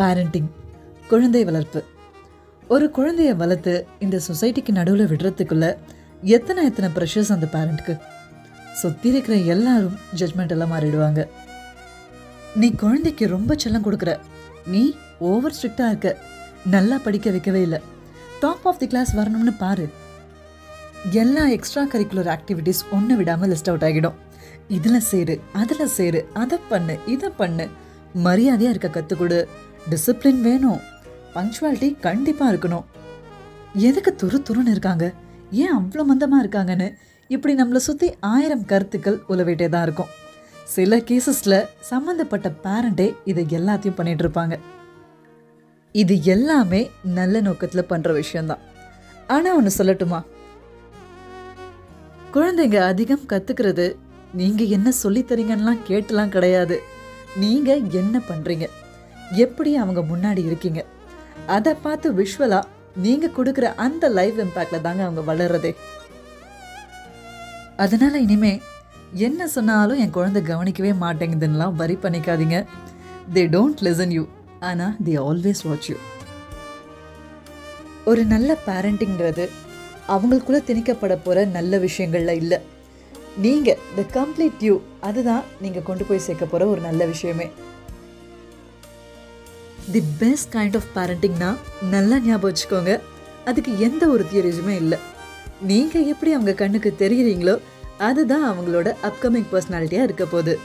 Parenting குழந்தை வளர்ப்பு. ஒரு குழந்தைய வளர்த்து இந்த சொசைட்டிக்கு நடுவில் விடுறதுக்குள்ள எத்தனை எத்தனை ப்ரெஷர்ஸ் அந்த பேரண்ட்க்கு சுற்றி இருக்கிற எல்லாரும் ஜட்மெண்ட் எல்லாம் மாறிடுவாங்க. நீ குழந்தைக்கு ரொம்ப செல்லம் கொடுக்குற. நீ ஓவர் ஸ்ட்ரிக்டாக இருக்க. நல்லா படிக்க வைக்கவே இல்லை. டாப் ஆஃப் தி கிளாஸ் வரணும்னு பாரு. எல்லா எக்ஸ்ட்ரா கரிக்குலர் ஆக்டிவிட்டீஸ் ஒன்று விடாமல் லிஸ்ட் அவுட் ஆகிடும். இதில் சேரு அதில் சேரு அதை பண்ணு இதை பண்ணு. மரியாதையாக இருக்க கற்றுக்கொடு டிசிப்ளின் வேணும். பங்க்சுவாலிட்டி கண்டிப்பாக இருக்கணும். எதுக்கு துரு துருன்னு இருக்காங்க? ஏன் அவ்வளோ மந்தமாக இருக்காங்கன்னு? இப்படி நம்மளை சுற்றி ஆயிரம் கருத்துக்கள் உலவிட்டே தான் இருக்கும். சில கேசஸில் சம்மந்தப்பட்ட பேரண்ட்டே இதை எல்லாத்தையும் பண்ணிகிட்ருப்பாங்க இது எல்லாமே நல்ல நோக்கத்தில் பண்ணுற விஷயந்தான் ஆனால் ஒன்று சொல்லட்டுமா? குழந்தைங்க அதிகம் கற்றுக்கிறது நீங்கள் என்ன சொல்லித் தரீங்கன்னுலாம் கேட்டுலாம் கிடையாது. நீங்கள் என்ன பண்ணுறீங்க எப்படி அவங்க முன்னாடி இருக்கீங்க? அதை பார்த்து விஷுவலாக நீங்கள் கொடுக்குற அந்த லைவ் இம்பேக்டில் தாங்க அவங்க வளர்றதே. அதனால் இனிமே என்ன சொன்னாலும் என் குழந்தை கவனிக்கவே மாட்டேங்குதுன்னெலாம் வரி பண்ணிக்காதீங்க. தே டோன்ட் லிசன் யூ ஆனால் தே ஆல்வேஸ் வாட்ச் யூ ஒரு நல்ல பேரண்டிங்கிறது அவங்களுக்குள்ள திணிக்கப்பட போகிற நல்ல விஷயங்கள்ல இல்லை. நீங்கள் த கம்ப்ளீட் யூ அதுதான் நீங்கள் கொண்டு போய் சேர்க்க போகிற ஒரு நல்ல விஷயமே. தி பெஸ்ட் கைண்ட் ஆஃப் பேரண்டிங்னா நல்லா ஞாபகம் வச்சுக்கோங்க. அதுக்கு எந்த ஒரு தியரிஸுமே இல்லை. நீங்கள் எப்படி அவங்க கண்ணுக்கு தெரிகிறீங்களோ அதுதான் அவங்களோட அப்கமிங் பர்சனாலிட்டியாக இருக்க போகுது.